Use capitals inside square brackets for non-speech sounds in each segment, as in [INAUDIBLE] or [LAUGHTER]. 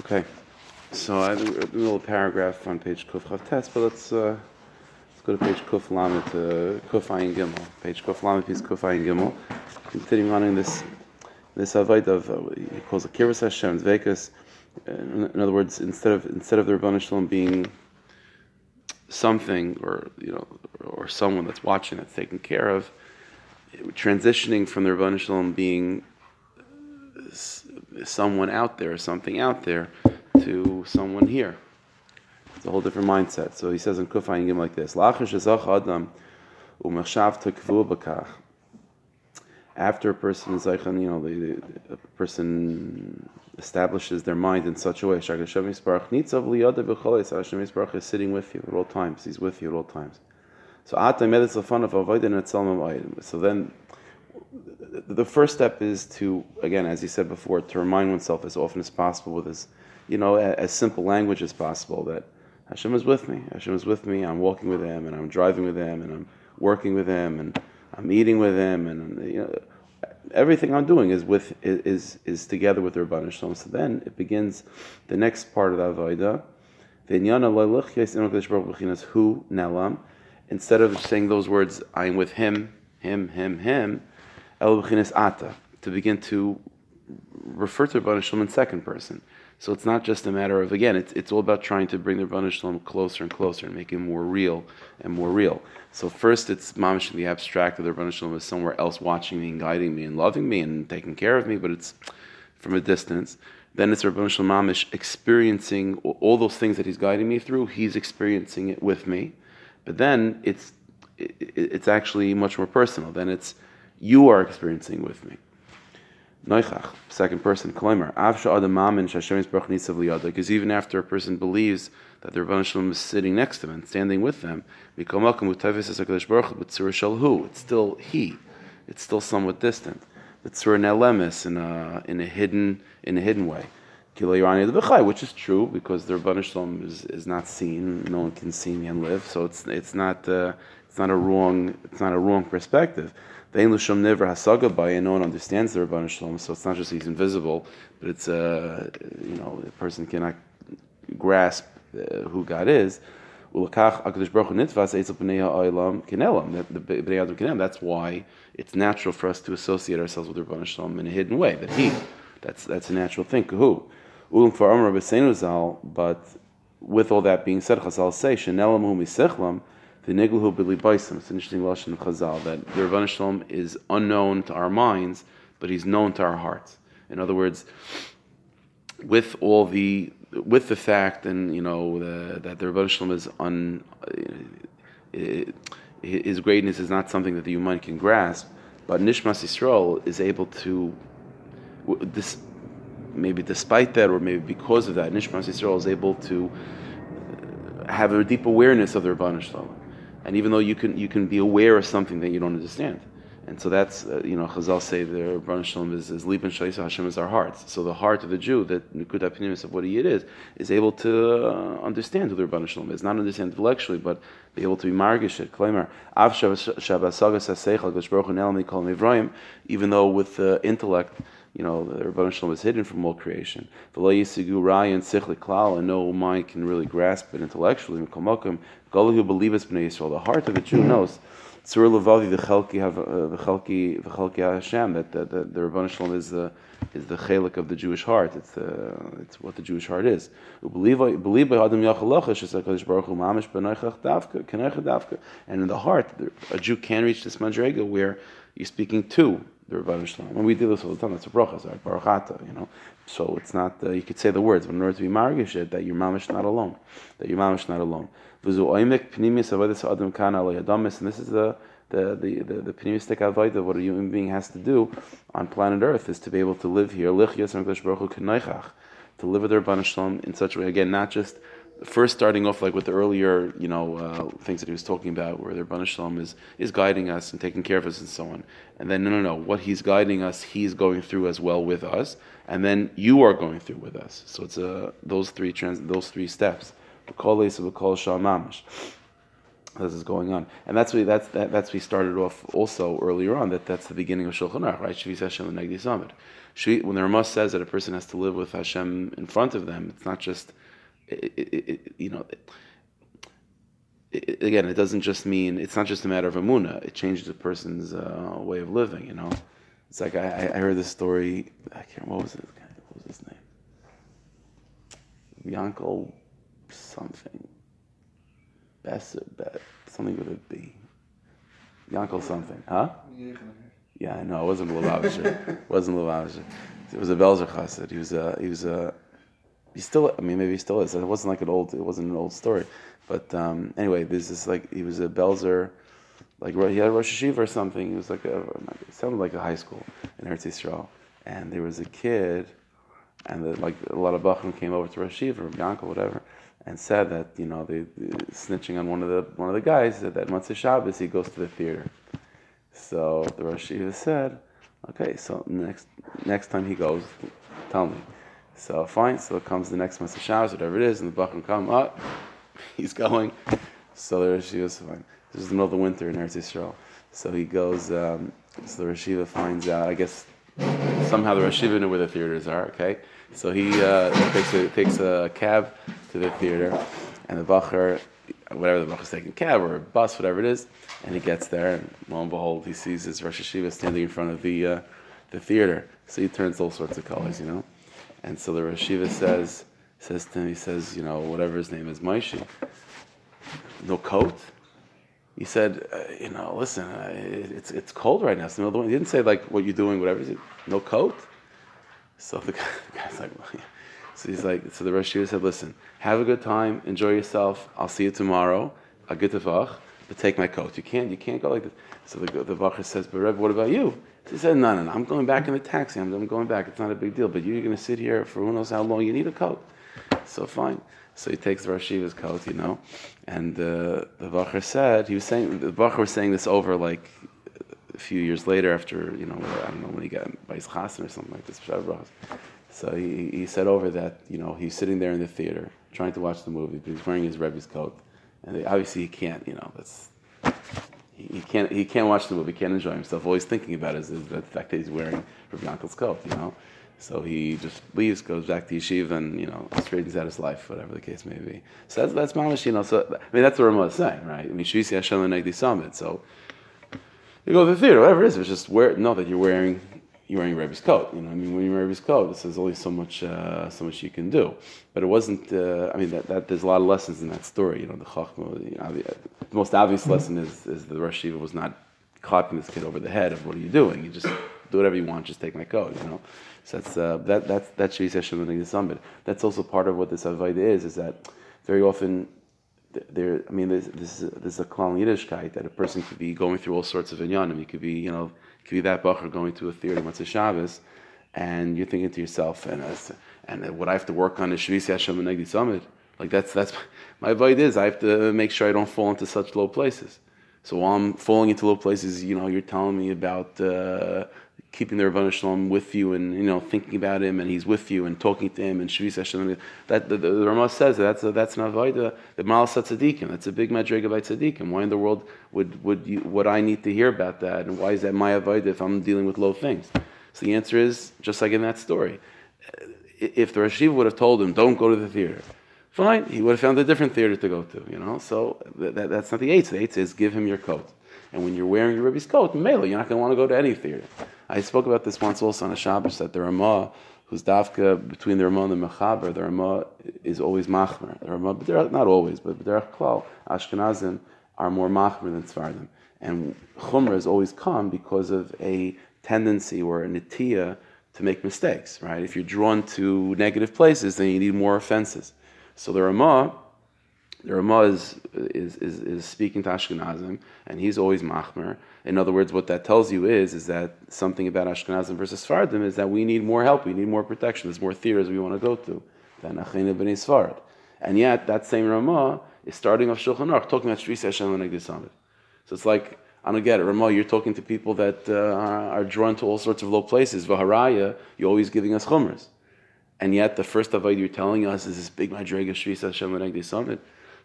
Okay, so I have a little paragraph on page Kuf Chav Tes, but let's uh, let's go to page Kuf Lamet, uh, Kuf Ayin Gimel. Page Kuf Lamet, piece Kuf Ayin Gimel. Continuing on in this this avoid of uh, he calls it Kiras Hashem Zvekas. In, in other words, instead of instead of the Rebbeinu Shalom being something or you know or someone that's watching that's taken care of, transitioning from the Rebbeinu Shalom being someone out there, something out there, to someone here. It's a whole different mindset. So he says in Kufayim like this: adam After a person is like, you know, the, the, person establishes their mind in such a way, Hashem is sitting with you at all times. He's with you at all times. So So then the first step is to, again, as you said before, to remind oneself as often as possible with as, you know, as simple language as possible that Hashem is with me. Hashem is with me. I'm walking with Him, and I'm driving with Him, and I'm working with Him, and I'm eating with Him, and you know, everything I'm doing is with is is together with the Rabban Shalom. So then it begins the next part of the Avodah. Who Nelam. Instead of saying those words, I'm with Him, Him, Him, Him El Ata, to begin to refer to Rabban Shalom in second person. So it's not just a matter of, again, it's, it's all about trying to bring the Rabban Shalom closer and closer and make him more real and more real. So first it's mamish in the abstract that the Rabban Shalom is somewhere else watching me and guiding me and loving me and taking care of me, but it's from a distance. Then it's Rabban Shalom mamish experiencing all those things that he's guiding me through, he's experiencing it with me. But then it's, it, it's actually much more personal. Then it's, you are experiencing with me. Noichach, second person, Kleimer, Avsha Shashem Baruch because even after a person believes that the Rabban Shalom is sitting next to them and standing with them, it's still he, it's still somewhat distant. It's in a in a hidden in a hidden way. Which is true because the Rabban Shalom is, is not seen, no one can see me and live, so it's it's not uh, it's not a wrong it's not a wrong perspective. The Lusham never hasaga by, and no one understands the Rabban Shalom. So it's not just he's invisible, but it's uh, you know a person cannot grasp uh, who God is. That's why it's natural for us to associate ourselves with Rabban Shalom in a hidden way. That he, that's that's a natural thing. But with all that being said, Chazal say, the Niglahu Bili Baisim. It's an interesting Lashon of Chazal that the Rabban Shalom is unknown to our minds, but he's known to our hearts. In other words, with all the with the fact and you know the, that the Rabban Shalom is un uh, uh, uh, his greatness is not something that the human can grasp, but Nishmas Yisrael is able to this maybe despite that or maybe because of that Nishmas Yisrael is able to have a deep awareness of the Rabban Shalom and even though you can you can be aware of something that you don't understand. And so that's, uh, you know, Chazal say the Rabban Shalom is, is Liban Shaisa Hashem is our hearts. So the heart of the Jew, that Nikuta Pinimis of what he is, is able to uh, understand who the Rabban Shalom is. Not understand intellectually, but be able to be margish it. Claimer, Av Kol Mivraim, even though with the intellect, you know, the Rabban Shalom is hidden from all creation. The and no mind can really grasp it intellectually. Galu who believe Yisrael. The heart of a Jew knows. Tzur Levavi v'chelki have uh, v'chelki Hashem that the, the, the Rabban Shalom is the is the chelik of the Jewish heart. It's the it's what the Jewish heart is. Believe believe by Adam Yachalacha Shesakadosh Baruch Hu Mamish B'Noichach Davka Keneicha Davka. And in the heart, a Jew can reach this madrega where you're speaking to the Rabban Shalom. When we do this all the time, that's a bracha, like barachata, you know. So it's not, uh, you could say the words, but in order to be margish it, that your mamish not alone, that your mamish not alone. And this is the the the the, the pneumistic avodah what a human being has to do on planet Earth is to be able to live here, to live with the Rabban Shalom in such a way. Again, not just first starting off like with the earlier, you know, uh, things that he was talking about, where the Rabban Shalom is is guiding us and taking care of us and so on. And then no, no, no, what he's guiding us, he's going through as well with us, and then you are going through with us. So it's uh, those three trans, those three steps. this is going on, and that's we that's that, that's we started off also earlier on that that's the beginning of Shulchan Aruch, right? When the Ramah says that a person has to live with Hashem in front of them, it's not just, it, it, it, you know. again, it doesn't just mean it's not just a matter of amuna. It changes a person's uh, way of living. You know, it's like I, I heard this story. I can't. What was it? What was his name? Yankel something. Besser, bet something with a B. Yankel something, huh? Yeah, I know. It wasn't Lubavitcher. [LAUGHS] it wasn't Lubavitcher. It was a Belzer Chassid. He was a. He was a. He still. I mean, maybe he still is. It wasn't like an old. It wasn't an old story. But um, anyway, this like he was a Belzer. Like he had a Rosh HaYeshiva or something. He was like a. It sounded like a high school in Eretz Yisrael, and there was a kid, and the, like a lot of Bachim came over to Rosh HaYeshiva or Bianca, whatever, and said that you know they, they snitching on one of the one of the guys that that Motzei Shabbos he goes to the theater. So the Rosh Yeshiva said, okay, so next next time he goes, tell me. So fine, so it comes the next Motzei Shabbos, whatever it is, and the Bachim come up, [LAUGHS] he's going. So the Yeshiva fine. This is the middle of the winter in Eretz Yisrael. So he goes, um, so the Rosh Yeshiva finds out, I guess somehow the Rosh Yeshiva knew where the theaters are, okay? So he uh, takes, a, takes a cab to the theater, and the Bacher whatever the is taking cab or bus, whatever it is, and he gets there, and lo and behold, he sees his Rosh HaYeshiva standing in front of the uh, the theater. So he turns all sorts of colors, you know. And so the Rosh says says to him, he says, you know, whatever his name is, Maishi, no coat. He said, uh, you know, listen, uh, it's it's cold right now. It's the winter. He didn't say like what you're doing, whatever. He said, no coat. So the, guy, [LAUGHS] the guy's like, well, yeah. So he's like, so the Rosh said, listen, have a good time, enjoy yourself. I'll see you tomorrow. I'll get the but take my coat. You can't, you can't go like this. So the, the Vacher says, but Rebbe, what about you? He said, no, no, no, I'm going back in the taxi. I'm, I'm going back. It's not a big deal. But you're going to sit here for who knows how long. You need a coat. So fine. So he takes the Rosh coat, you know. And uh, the Vacher said, he was saying, the Vacher was saying this over like a few years later after, you know, I don't know, when he got by his chassan or something like this. So he, he said over that, you know, he's sitting there in the theater trying to watch the movie, but he's wearing his Rebbe's coat. And they, obviously he can't, you know, that's, he, he, can't, he can't watch the movie, can't enjoy himself. All he's thinking about is, is the fact that he's wearing Rebbe Yankel's coat, you know. So he just leaves, goes back to yeshiva, and you know straightens out his life, whatever the case may be. So that's that's mamash, you know. So I mean, that's what Ramah is saying, right? I mean, Shvisi Hashem Summit. So you go to the theater, whatever it is, it's just wear know that you're wearing you're wearing Rebbe's coat. You know, I mean, when you wear Rebbe's coat, there's only so much, uh, so much you can do. But it wasn't. Uh, I mean, that, that, there's a lot of lessons in that story. You know, the chachma. You know, the, most obvious lesson is, is the Rosh HaYeshiva was not clapping this kid over the head of what are you doing? You just do whatever you want. Just take my coat. You know. So that's uh, that that's that's Shvis Hashem the That's also part of what this avodah is. Is that very often there. I mean, there's, this is this is a klal Yiddishkeit that a person could be going through all sorts of inyanim. He could be, you know could be that bacher going to a theater Motzei Shabbos, and you're thinking to yourself, and and what I have to work on is Shvisi Hashem and Summit. Like that's that's [LAUGHS] my advice is I have to make sure I don't fall into such low places. So while I'm falling into low places, you know, you're telling me about uh, keeping the Rebbeinu Shalom with you and you know thinking about him and he's with you and talking to him and Shvis Hashem. That the, the, the Ramah says that that's a, that's an avodah the Malasat Tzaddikim. That's a big madriga by Tzaddikim. Why in the world would would you, would I need to hear about that and why is that my avodah if I'm dealing with low things? So the answer is just like in that story. If the Rashiv would have told him, "Don't go to the theater," fine, he would have found a different theater to go to. You know, so that, that's not the eight. The eight is give him your coat. And when you're wearing your Rebbe's coat, Mela, you're not going to want to go to any theater. I spoke about this once also on a Shabbos that the Ramah, who's dafka between the Ramah and the Mechaber, the Ramah is always machmer. The Ramah, but they're not always, but they're klal. Ashkenazim are more machmer than Sfardim. And Chumrah has always come because of a tendency or a nitiya to make mistakes, right? If you're drawn to negative places, then you need more offenses. So the Ramah the Ramah is, is, is, is, speaking to Ashkenazim, and he's always machmer. In other words, what that tells you is, is that something about Ashkenazim versus Sfardim is that we need more help, we need more protection, there's more theaters we want to go to than Achina b'nei Sfard. And yet, that same Ramah is starting off Shulchan Aruch, talking about Shvis Hashem and So it's like, I don't get it. Ramah, you're talking to people that uh, are drawn to all sorts of low places. Vaharaya, you're always giving us chumras. And yet, the first avoid you're telling us is this big Madrega Shvis Hashem and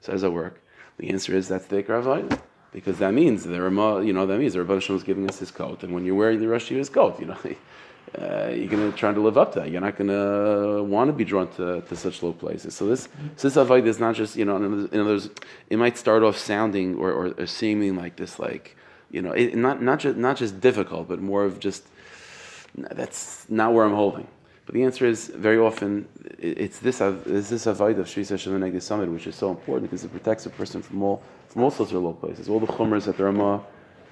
so how does work? The answer is that's the Ikar Avodah. Because that means the Rama, you know, that means the Rebbe Shalom is giving us his coat, and when you're wearing the Rosh Yeshiva's coat, you know, [LAUGHS] uh, you're going to try to live up to that. You're not going to want to be drawn to, to such low places. So this so this avoid is not just you know, in other words, it might start off sounding or, or, or seeming like this, like you know, it, not not just not just difficult, but more of just that's not where I'm holding. But the answer is very often it's this it's this avoid of Shri Hashem Summit, which is so important because it protects a person from all from all sorts of low places, all the chumras that the Rama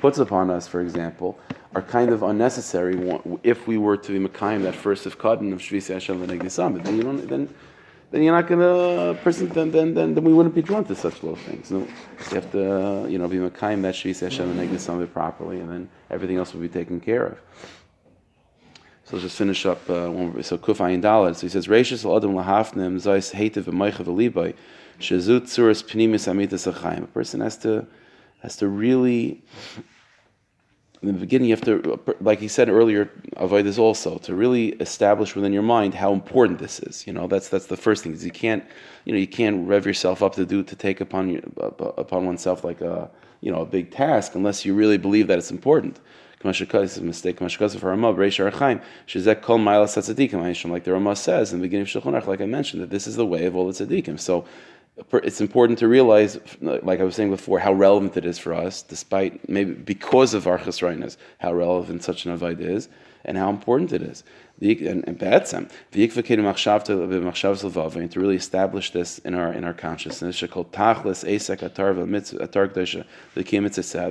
puts upon us, for example, are kind of unnecessary if we were to be Makayim, that first of Kadden of Shvisi Hashem V'negdisam. Then you don't, then, then you're not gonna person. Then, then, then, then we wouldn't be drawn to such low things. No, you have to, you know, be Makayim that Shvisi Hashem V'negdisam properly, and then everything else will be taken care of. So let's just finish up. Uh, so Kuf Ayin Dalad. So he says, "Reishis Adam lahafnim zayis heitev v'meichav v'libay shezut tzuras pnimis amitas achayim." A person has to has to really in the beginning, you have to, like he said earlier, avoid this also to really establish within your mind how important this is. You know, that's that's the first thing. Is you can't, you know, you can't rev yourself up to do to take upon upon oneself like a you know a big task unless you really believe that it's important. Is a mistake. Like the Ramah says in the beginning of Shulchan like I mentioned, that this is the way of all the tzaddikim. So it's important to realize, like I was saying before, how relevant it is for us, despite maybe because of our chesroiness, how relevant such an avoid is, and how important it is. And, to really establish this in our in our consciousness, called tachlis esek atar atar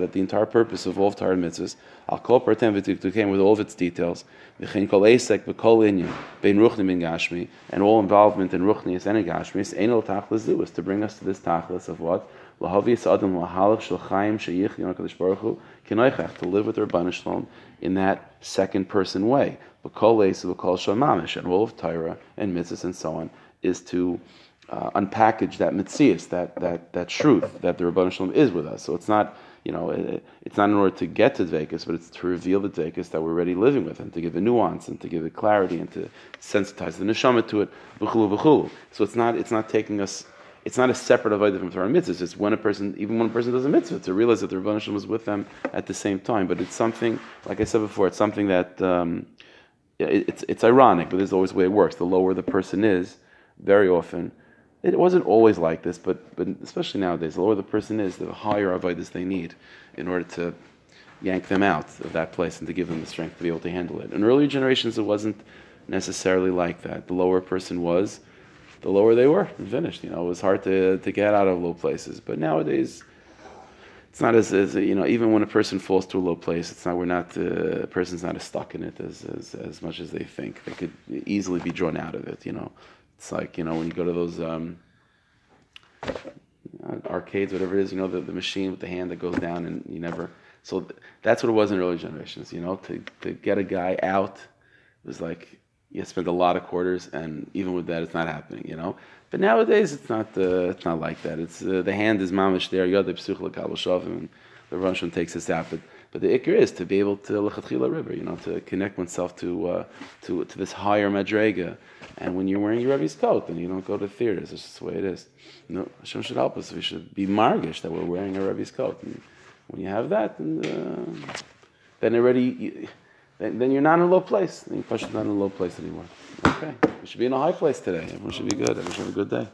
that the entire purpose of all Torah mitzvahs, al kol partem with all of its details, v'chein kol esek v'kol inyan bein ruchni bin gashmi, and all involvement in ruchnius and in gashmis, ein el tachlis is to bring us to this tachlis of what lahavius adam lahalach shel chaim sheyich yonakadosh baruch hu to live with the Rabban Shalom in that second person way. And all of Torah and mitzvahs and so on, is to uh, unpackage that mitzias, that, that, that truth that the Rabban Shalom is with us. So it's not, you know, it, it's not in order to get to Dvekas, but it's to reveal the Dvekas that we're already living with and to give it nuance and to give it clarity and to sensitize the neshama to it. So it's not, it's not taking us it's not a separate avodah from Torah mitzvahs. It's when a person, even when a person does a mitzvah, to realize that the Rebbeinu was with them at the same time. But it's something, like I said before, it's something that um, it's it's ironic, but there's always the way it works. The lower the person is, very often, it wasn't always like this, but but especially nowadays, the lower the person is, the higher avodas they need in order to yank them out of that place and to give them the strength to be able to handle it. In earlier generations, it wasn't necessarily like that. The lower person was the lower they were and finished. You know, it was hard to, to get out of low places. But nowadays, it's not as, as you know, even when a person falls to a low place, it's not, we're not, uh, a person's not as stuck in it as, as, as much as they think. They could easily be drawn out of it, you know. It's like, you know, when you go to those um, arcades, whatever it is, you know, the, the machine with the hand that goes down and you never, so th- that's what it was in early generations, you know, to, to get a guy out it was like, you spend a lot of quarters, and even with that, it's not happening. You know. But nowadays, it's not. Uh, it's not like that. It's uh, the hand is mamish there. You Yod psuchla kabel and the Russian takes us out. But but the ikr is to be able to lechatchila river. You know, to connect oneself to uh, to to this higher madrega. And when you're wearing your Rebbe's coat, then you don't go to theaters. It's just the way it is. No, Hashem should help us. We should be margish that we're wearing a Rebbe's coat. And when you have that, then, uh, then already then, then you're not in a low place. Then you're not in a low place anymore. Okay. We should be in a high place today. Everyone should be good. Everyone should have a good day.